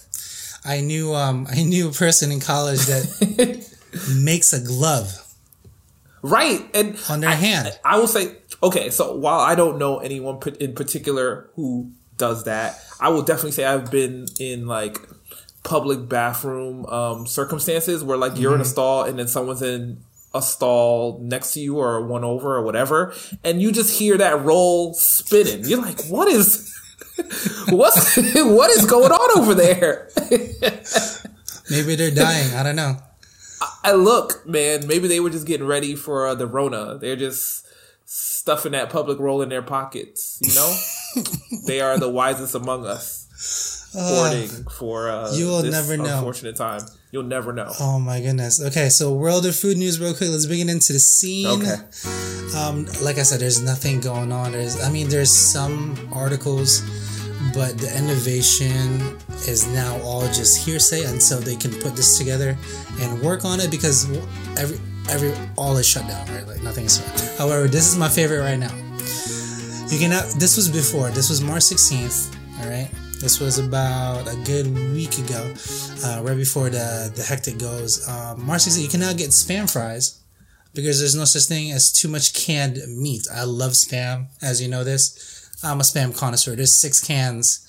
I knew um I knew a person in college that makes a glove
Right. And
on their
I,
hand.
I will say, okay, so while I don't know anyone in particular who does that, I will definitely say I've been in like public bathroom um, circumstances where like you're in
Mm-hmm.
a stall and then someone's in a stall next to you or one over or whatever, and you just hear that roll spinning. You're like, what is. What's what is going on over there?
Maybe they're dying. I don't know.
I look, man. Maybe they were just getting ready for uh, the Rona. They're just stuffing that public roll in their pockets. You know, they are the wisest among us, hoarding for uh,
you will never know.
Unfortunate time. You'll never know.
Oh my goodness. Okay, so world of food news real quick. Let's begin into the scene.
Okay.
Um, like I said, there's nothing going on. There's, I mean, there's some articles, but the innovation is now all just hearsay until they can put this together and work on it because every every all is shut down, right? Like nothing is. However, this is my favorite right now. You can. Have, this was before. This was March 16th. All right. This was about a good week ago, uh, right before the the hectic goes. Um, March 16th. You can now get spam fries because there's no such thing as too much canned meat. I love spam, as you know this. I'm a spam connoisseur. There's six cans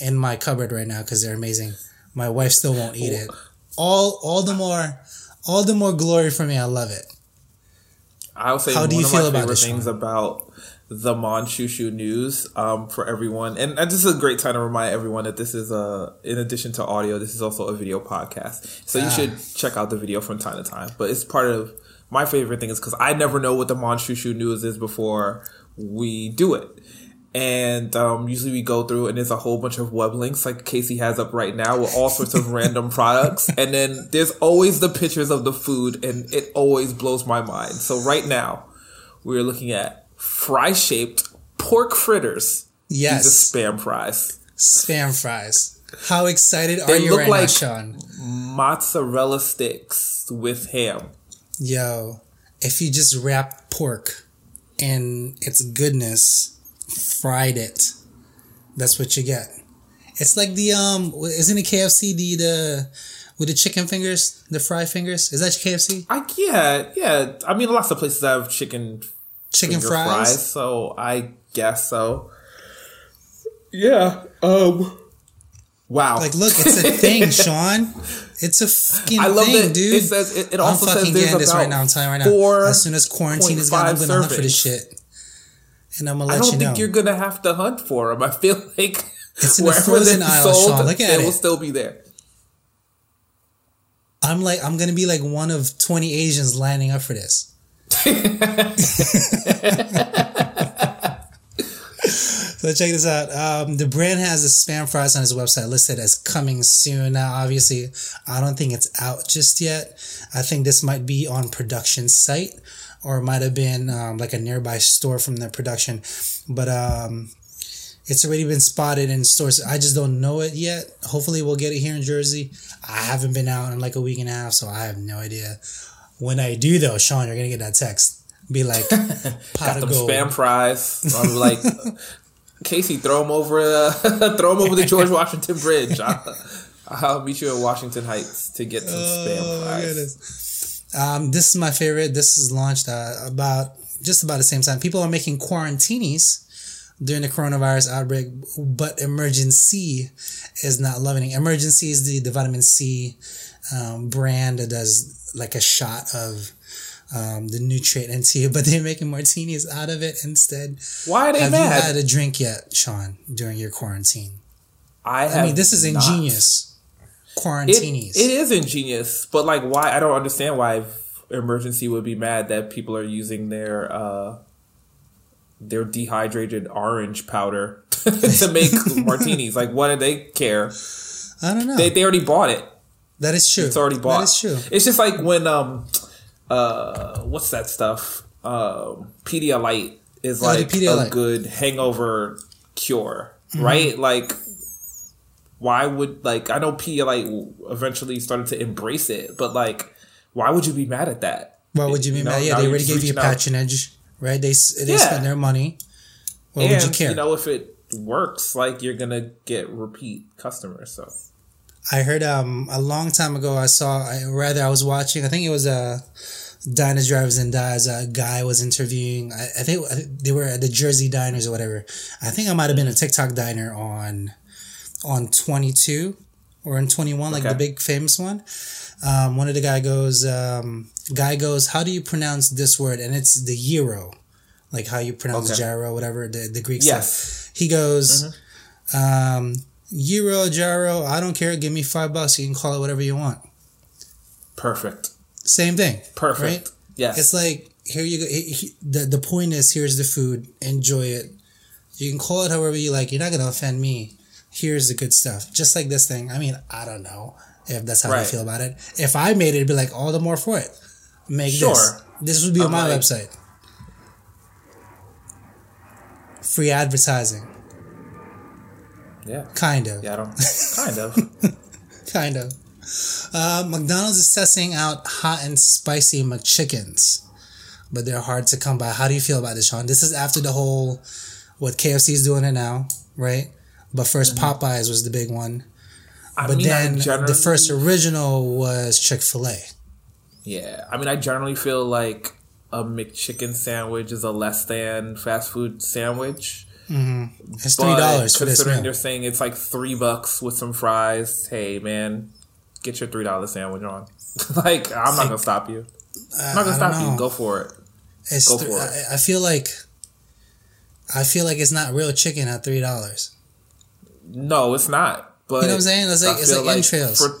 in my cupboard right now because they're amazing. My wife still won't eat it. All all the more all the more glory for me. I love it.
I'll say
How
one
do you
of
feel
my
about
favorite
this,
things about the Mon Shushu news um, for everyone, and, and this is a great time to remind everyone that this is a, in addition to audio, this is also a video podcast. So you
Ah.
should check out the video from time to time. But it's part of my favorite thing is because I never know what the Mon Shushu news is before we do it. And um, usually we go through and there's a whole bunch of web links like Casey has up right now with all sorts of random products. And then there's always the pictures of the food and it always blows my mind. So right now we're looking at fry shaped pork fritters.
Yes,
These spam fries.
spam fries. How excited are
They
you
look
right now,
like-
Sean?
Mozzarella sticks with ham.
Yo, if you just wrap pork in its goodness, fried it, that's what you get. It's like the um, isn't it KFC the the with the chicken fingers, the fry fingers? Is that KFC?
I yeah yeah. I mean, lots of places have chicken
Chicken
finger
fries?
so I guess so. Yeah. Um. Wow.
Like, look, it's a thing, Sean. It's a fucking
I love
thing, dude.
it says it, it
I'm
also says
fucking
there's
getting this right now. I'm telling you right now. As soon as quarantine is gone, I'm
0.5
gonna hunt for this shit, and I'm gonna
I don't
you
think
know.
you're gonna have to hunt for them. I feel like
It's in the
wherever
frozen
they're
aisle,
sold,
Sean. Look at
they
it.
will still be there.
I'm like, I'm gonna be like one of 20 Asians lining up for this. so check this out. Um, the brand has the spam fries on his website listed as coming soon. Now, obviously, I don't think it's out just yet. I think this might be on production site, or it might have been um, like a nearby store from the production. But um, it's already been spotted in stores. I just don't know it yet. Hopefully, we'll get it here in Jersey. I haven't been out in like a week and a half, so I have no idea. When I do, though, Sean, you're gonna get that text. Be like, pot
Got
of
them
gold.
spam fries. I'm like, Casey, throw them over, uh, throw them over the George Washington Bridge. I'll, I'll meet you at Washington Heights to get some spam
Oh, my
fries.
goodness. Um, this is my favorite. This is launched uh, about just about the same time. People are making quarantinis during the coronavirus outbreak, but Emergen-C is not loving it. Emergen-C is the, the vitamin C um, brand that does like a shot of um, the nutrient into you, but they're making martinis out of it instead.
Why are they
Have
mad?
you had a drink yet, Sean, during your quarantine?
I,
I
have
mean, this is ingenious.
It,
Quarantinis.
it is ingenious, but like, why? I don't understand why Emergen-C would be mad that people are using their uh their dehydrated orange powder to make martinis. Like, what do they care?
I don't know.
They they already bought it.
that is true.
It's already bought.
That is true.
It's just like when um uh what's that stuff? Um Pedialyte is
Oh,
like
Pedialyte.
a good hangover cure,
Mm-hmm.
right? Like why would like I know Pedialyte eventually started to embrace it, but like why would you be mad at that?
Why would you be
know,
mad? Yeah,
now
they already gave you patronage, right? They they
Yeah.
spent their money. Why would you care?
You know if it works, like you're gonna get repeat customers. So
I heard um a long time ago. I saw, I, rather I was watching. I think it was a Diners, Drivers, and Dives. A guy was interviewing. I, I think they were at the Jersey Diners or whatever. I think I might have been a Tick Tock diner on on twenty two or in twenty one, like the big famous one. Um, one of the guy goes, um, guy goes, how do you pronounce this word? And it's the euro, like how you pronounce
Okay.
gyro, whatever the the Greek
Yes.
stuff. He goes, um, euro, gyro. I don't care. Give me five bucks. You can call it whatever you want.
perfect.
Same thing.
Perfect.
Right?
Yes.
It's like here you go. he- he- the The point is, here's the food. Enjoy it. You can call it however you like. You're not gonna offend me. Here's the good stuff. Just like this thing. I mean, I don't know if that's how
Right.
they feel about it. If I made it, it'd be like all the more for it. Make
Sure.
this. This would be on my
like-
website. Free advertising,
yeah.
kind of.
Yeah, I don't kind of.
kind of. Uh, McDonald's is testing out hot and spicy McChickens, but they're hard to come by. How do you feel about this, Sean? This is after the whole what KFC is doing it now, right? But 1st mm-hmm. Popeyes was the big one.
I
But
mean,
then the first original was Chick Fil A.
Yeah, I mean, I generally feel like a McChicken sandwich is a less than fast food sandwich.
Mm-hmm.
It's
three dollars for this
Considering they're saying it's like three bucks with some fries, hey man, get your three dollar sandwich on. like, I'm not gonna stop you. I'm not gonna stop
don't
you. Go for it.
It's
go
th-
for it.
I, I feel like I feel like it's not real chicken at three dollars.
No, it's not. But
You know what I'm saying? It's like- it's
feel
like entrails.
For,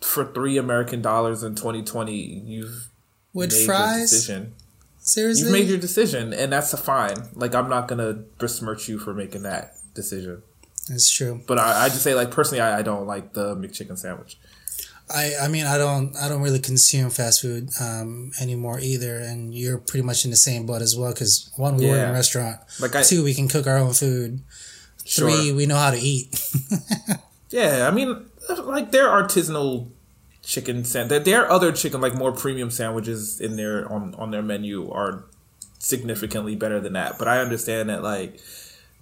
for three American dollars in 2020, you've
With
made your decision.
Seriously?
You've made your decision, and that's a fine. Like I'm not gonna besmirch you for making that decision.
It's true.
But I, I just say, like personally, I, I don't like the McChicken sandwich.
I, I mean I don't I don't really consume fast food um, anymore either, and you're pretty much in the same boat as well. Because one, we work in a restaurant.
Like I,
Two, we can cook our own food.
Sure.
Three, we know how to eat.
Yeah, I mean, like their artisanal chicken sand. Their other chicken, like more premium sandwiches in their on on their menu are significantly better than that. But I understand that like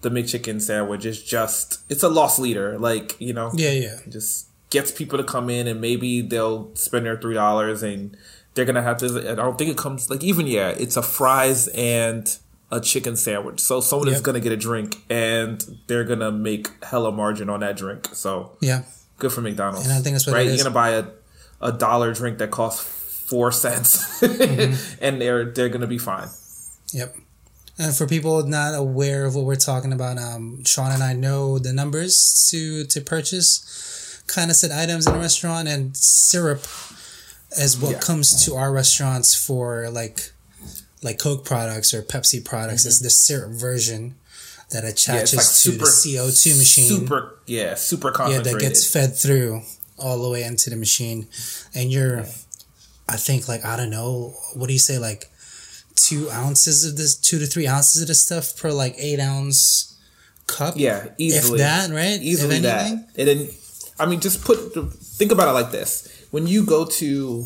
the McChicken sandwich is just it's a loss leader. Like you know,
Yeah, yeah.
just gets people to come in and maybe they'll spend their three dollars and they're gonna have to. I don't think it comes like even yeah, it's a fries and a chicken sandwich. So someone is gonna get a drink and they're gonna make hella margin on that drink. So
Yeah.
good for McDonald's.
And I think that's what
right. You're gonna buy a a dollar drink that costs four cents,
Mm-hmm.
and they're they're gonna be fine.
Yep. And for people not aware of what we're talking about, um, Sean and I know the numbers to to purchase kind of said items in a restaurant, and syrup is what
Yeah.
comes to our restaurants for like like Coke products or Pepsi products. It's the syrup version that
Mm-hmm. Yeah,
attaches
it's like
to
super
the CO two machine.
Super, yeah, super concentrated.
yeah, that gets fed through all the way into the machine, and you're, I think like I don't know, what do you say like two ounces of this, two to three ounces of this stuff per like eight ounce cup.
Yeah, easily.
If that, right?
Easily that.
anything?
And then, I mean, just put think about it like this: when you go to,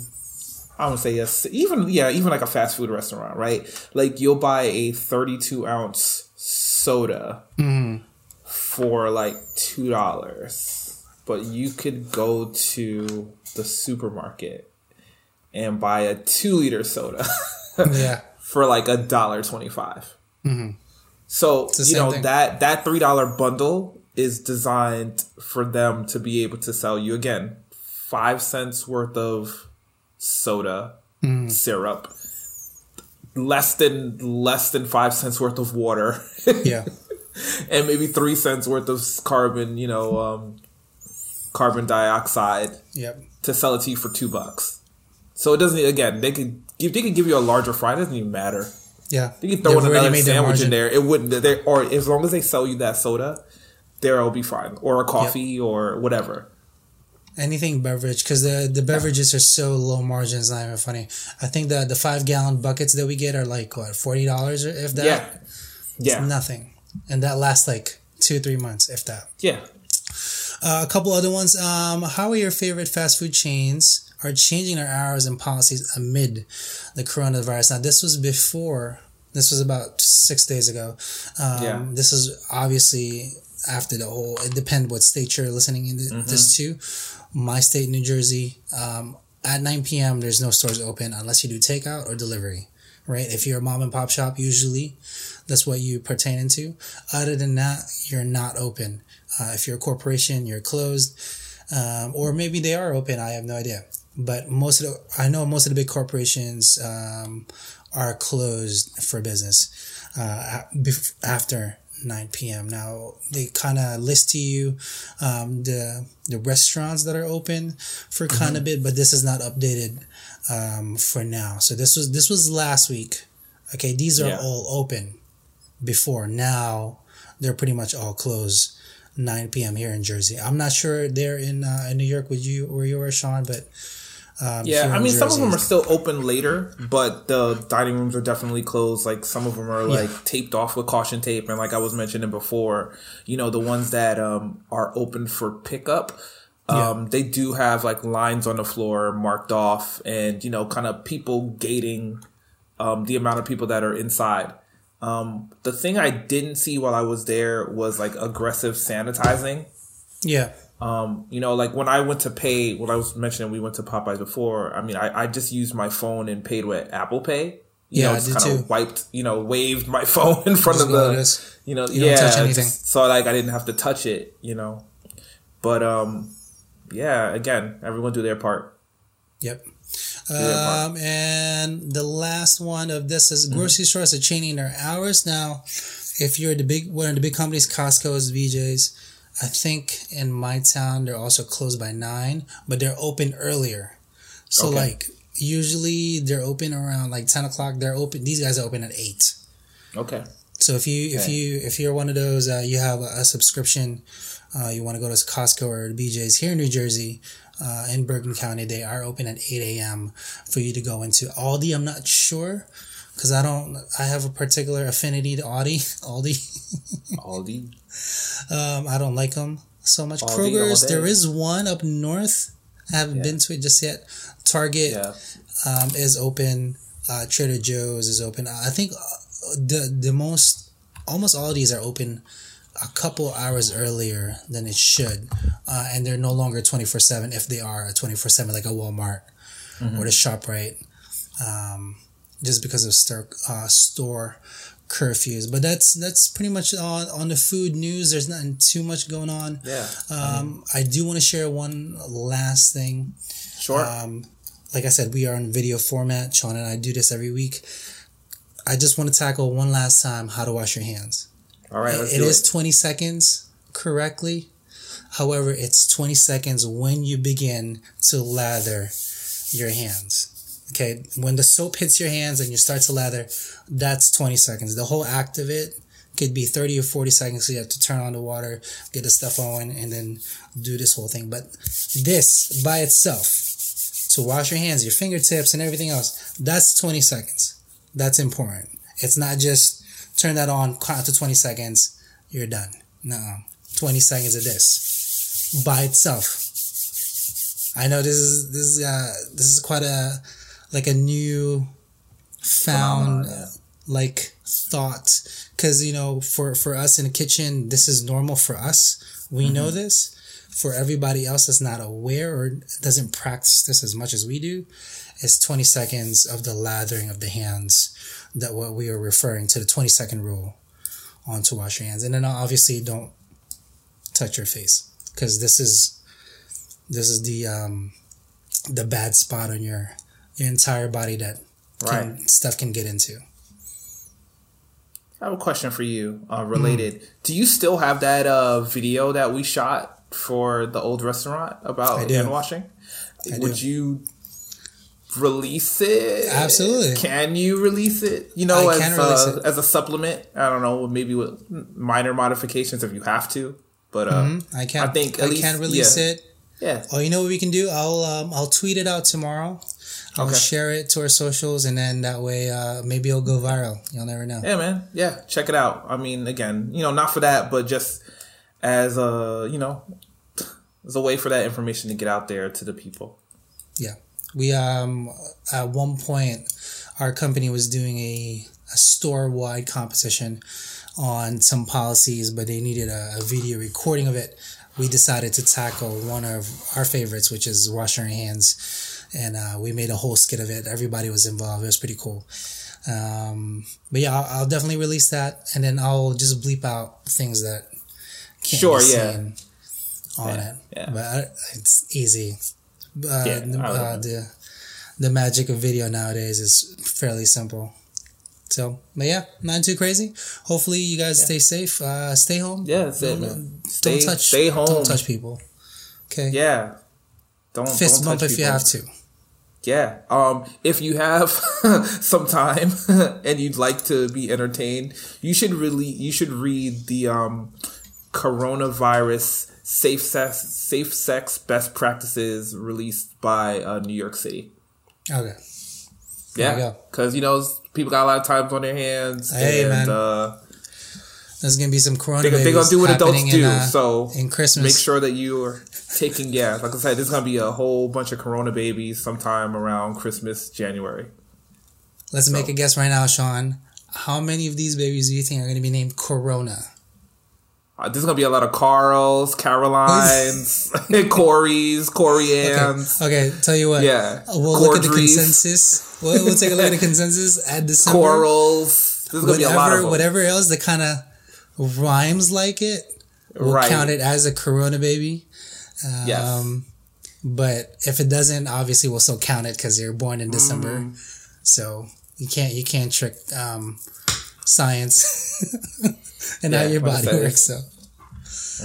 I don't say yes, even yeah, even like a fast food restaurant, right? Like you'll buy a thirty-two ounce soda
Mm-hmm.
for like two dollars, but you could go to the supermarket and buy a two-liter soda.
Yeah,
for like a dollar twenty five. So you know
thing.
that that three dollar bundle is designed for them to be able to sell you again five cents worth of soda syrup, less than less than five cents worth of water,
yeah,
and maybe three cents worth of carbon. You know, um, carbon dioxide
yep,
to sell it to you for two bucks. So it doesn't again. They could give they could give you a larger fry. It doesn't even matter.
yeah.
They can throw in another sandwich in there. It wouldn't. They or as long as they sell you that soda, there will be fine, or a coffee, or whatever.
Anything beverage because the the beverages are so low margins not even funny. I think the the five gallon buckets that we get are like what forty dollars if that.
Yeah, yeah,
Nothing, and that lasts like two three months if that.
yeah.
Uh, a couple other ones. Um, how are your favorite fast food chains are changing their hours and policies amid the coronavirus? Now, this was before. This was about six days ago. Um,
Yeah.
This is obviously after the whole. It depends what state you're listening in
Mm-hmm.
this to. My state, New Jersey, um, at 9 p.m. There's no stores open unless you do takeout or delivery. Right? If you're a mom and pop shop, usually that's what you pertain into. Other than that, you're not open. Uh, if you're a corporation, you're closed, um, or maybe they are open. I have no idea. But most of the, I know most of the big corporations um, are closed for business uh, after 9 p.m. Now they kind of list to you um, the the restaurants that are open for kind of bit, but this is not updated um, for now. So this was this was last week. Okay, these are
Yeah.
all open before. Now they're pretty much all closed. 9 p.m. here in Jersey. I'm not sure they're in uh, in New York with you where you were, Sean, but um,
Yeah, I mean, some of them are still open later, but the dining rooms are definitely closed. Like some of them are like taped off with caution tape, and like I was mentioning before, you know, the ones that um, are open for pickup, um, they do have like lines on the floor marked off, and you know, kind of people gating um, the amount of people that are inside. Um, the thing I didn't see while I was there was like aggressive sanitizing.
yeah,
Um, you know, like when I went to pay, when I was mentioning we went to Popeyes before, I mean, I, I just used my phone and paid with Apple Pay. You
Yeah,
know,
I
just
did
kind
too.
of wiped, you know, waved my phone in front
Just
of the, you know,
You don't
yeah,
touch anything.
just- so like I didn't have to touch it, you know. But um, yeah, again, everyone do their part.
Yep. Um, and the last one of this is
Mm-hmm.
grocery stores are changing their hours now. If you're the big one of the big companies, Costco's, BJ's, I think in my town they're also closed by nine, but they're open earlier. So
Okay.
like usually they're open around like ten o'clock. They're open. These guys are open at eight.
Okay.
So if you if you if you're one of those uh, you have a, a subscription, uh, you want to go to Costco or BJ's here in New Jersey, uh, in Bergen County, they are open at eight a.m. for you to go into. Aldi, I'm not sure because I don't. I have a particular affinity to Aldi. Aldi,
Aldi.
um, I don't like them. so much.
All
Kroger's, there is one up north. I haven't
Yeah.
been to it just yet. Target
Yeah.
um, is open. Uh, Trader Joe's is open. I think uh, the the most almost all of these are open a couple hours earlier than it should, uh, and they're no longer twenty four seven. If they are twenty four seven, like a Walmart or the Shoprite, um, just because of store uh, store curfews. But that's that's pretty much on on the food news. There's nothing too much going on.
Yeah.
Um, I do want to share one last thing.
Sure.
Um, like I said, we are in video format. Sean and I do this every week. I just want to tackle one last time how to wash your hands.
All right. Let's
It
do
is
it.
20 seconds correctly. However, it's 20 seconds when you begin to lather your hands. Okay, when the soap hits your hands and you start to lather, that's 20 seconds. The whole act of it could be 30 or 40 seconds. So you have to turn on the water, get the stuff on, and then do this whole thing. But this by itself, to wash your hands, your fingertips, and everything else, that's 20 seconds. That's important. It's not just turn that on, count to 20 seconds, you're done. No, 20 seconds of this by itself. I know this is this is uh this is quite a like a new found
yeah.
like thought. Because you know for for us in the kitchen this is normal for us. We know this. For everybody else that's not aware or doesn't practice this as much as we do it's 20 seconds of the lathering of the hands that what we are referring to the 20 second rule on to wash your hands. And then obviously don't touch your face because this is this is the um the bad spot on your your entire body that can,
Right.
stuff can get into
I have a question for you, uh, related. Do you still have that uh, video that we shot for the old restaurant about hand washing?
I
Would
do.
you release it?
Absolutely.
Can you release it? You know,
I
as uh, as a supplement. I don't know, maybe with minor modifications if you have to. But uh,
I can
I think
I
least-
can release
yeah.
it.
yeah,
Oh, you know what we can do? I'll um, I'll tweet it out tomorrow. I'll
Okay.
share it to our socials, and then that way, uh, maybe it'll go viral. You'll never know.
yeah, man, yeah. Check it out. I mean, again, you know, not for that, but just as a you know, as a way for that information to get out there to the people.
Yeah. We um at one point our company was doing a, a store wide competition on some policies, but they needed a, a video recording of it. We decided to tackle one of our favorites, which is washing our hands, and uh, we made a whole skit of it. Everybody was involved. It was pretty cool. Um, but yeah, I'll, I'll definitely release that, and then I'll just bleep out things that can't
Sure,
be
yeah.
on
Yeah,
it.
yeah.
But I, it's easy. Uh,
Yeah,
the, uh, the the magic of video nowadays is fairly simple. So, but yeah, not too crazy. Hopefully, you guys stay safe. Uh, stay home.
Yeah, that's
Don't-
man. Stay,
don't touch.
stay home.
Don't touch people. Okay.
Yeah. Don't
Fist
don't
bump if you have to.
Yeah. Um, if you have some time and you'd like to be entertained, you should really you should read the um, coronavirus safe sex safe sex best practices released by uh, New York City.
Okay. There
Yeah, because you know people got a lot of times on their hands.
Hey,
and,
man.
Uh,
There's gonna be some corona.
they're, they're gonna do what adults do.
in, uh,
so
in Christmas.
make sure that you are taking yeah like i said there's gonna be a whole bunch of corona babies sometime around christmas january
Let's make a guess right now, Sean. How many of these babies do you think are gonna be named Corona?
uh, there's gonna be a lot of carls carolines corey's corians
Okay, tell you what.
yeah
We'll look at the consensus. We'll, we'll take a look at the consensus at December.
corals there's gonna be a lot
whatever,
of them.
whatever else that kind of rhymes like it, we'll
Right.
count it as a Corona baby.
yes
Um, but if it doesn't, obviously we'll still count it because you're born in December.
Mm.
So you can't you can't trick um, science and how your body works. So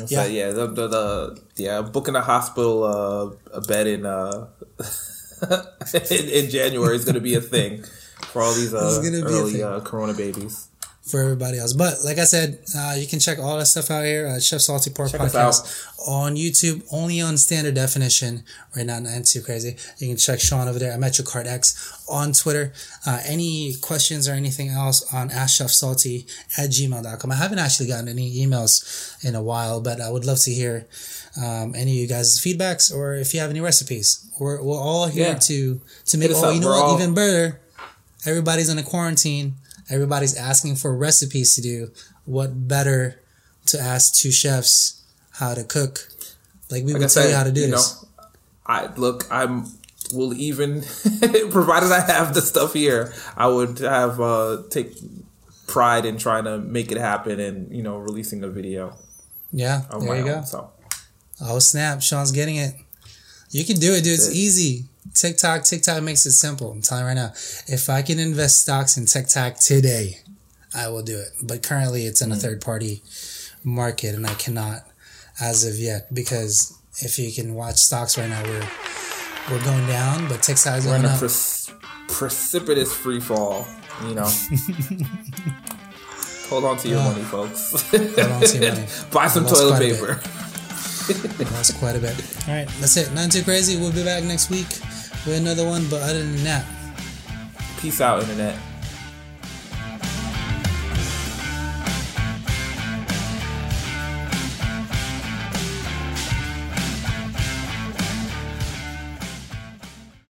yeah.
so, yeah the, the, the yeah booking a hospital uh, a bed in uh in, in january is gonna be a thing for all these uh, early uh, corona babies
for everybody else. But like I said, uh, you can check all that stuff out here at Chef Salty Pork
Check
Podcast on YouTube, only on standard definition right now, not too crazy. You can check Sean over there at MetroCard X on Twitter. Uh, any questions or anything else on AskChefSalty at gmail.com. I haven't actually gotten any emails in a while, but I would love to hear um, any of you guys' feedbacks or if you have any recipes. We're, we're all here
Yeah.
to, to make, oh,
up.
you know
We're
what,
all-
even better. Everybody's in a quarantine. Everybody's asking for recipes to do. What better to ask two chefs how to cook? Like we
Like
will tell you how to do
you
this.
know, I look. I'm will even provided I have the stuff here. I would have uh take pride in trying to make it happen and you know releasing a video
yeah, there you
own.
go.
So
Oh snap! Sean's getting it. You can do it, dude. It's
it.
easy. TikTok, TikTok makes it simple. I'm telling you right now. If I can invest stocks in TikTok today, I will do it. But currently, it's
Mm.
in a third party market, and I cannot as of yet because if you can watch stocks right now, we're we're going down, but TikTok is
we're in
going
a
up.
pre- precipitous free fall. You know. Hold on to your money, folks.
Hold on to your money.
Buy some toilet
quite a bit.
paper.
That's quite a bit. All right, that's it. Nothing too crazy. We'll be back next week with another one. But other than that,
Peace out, internet.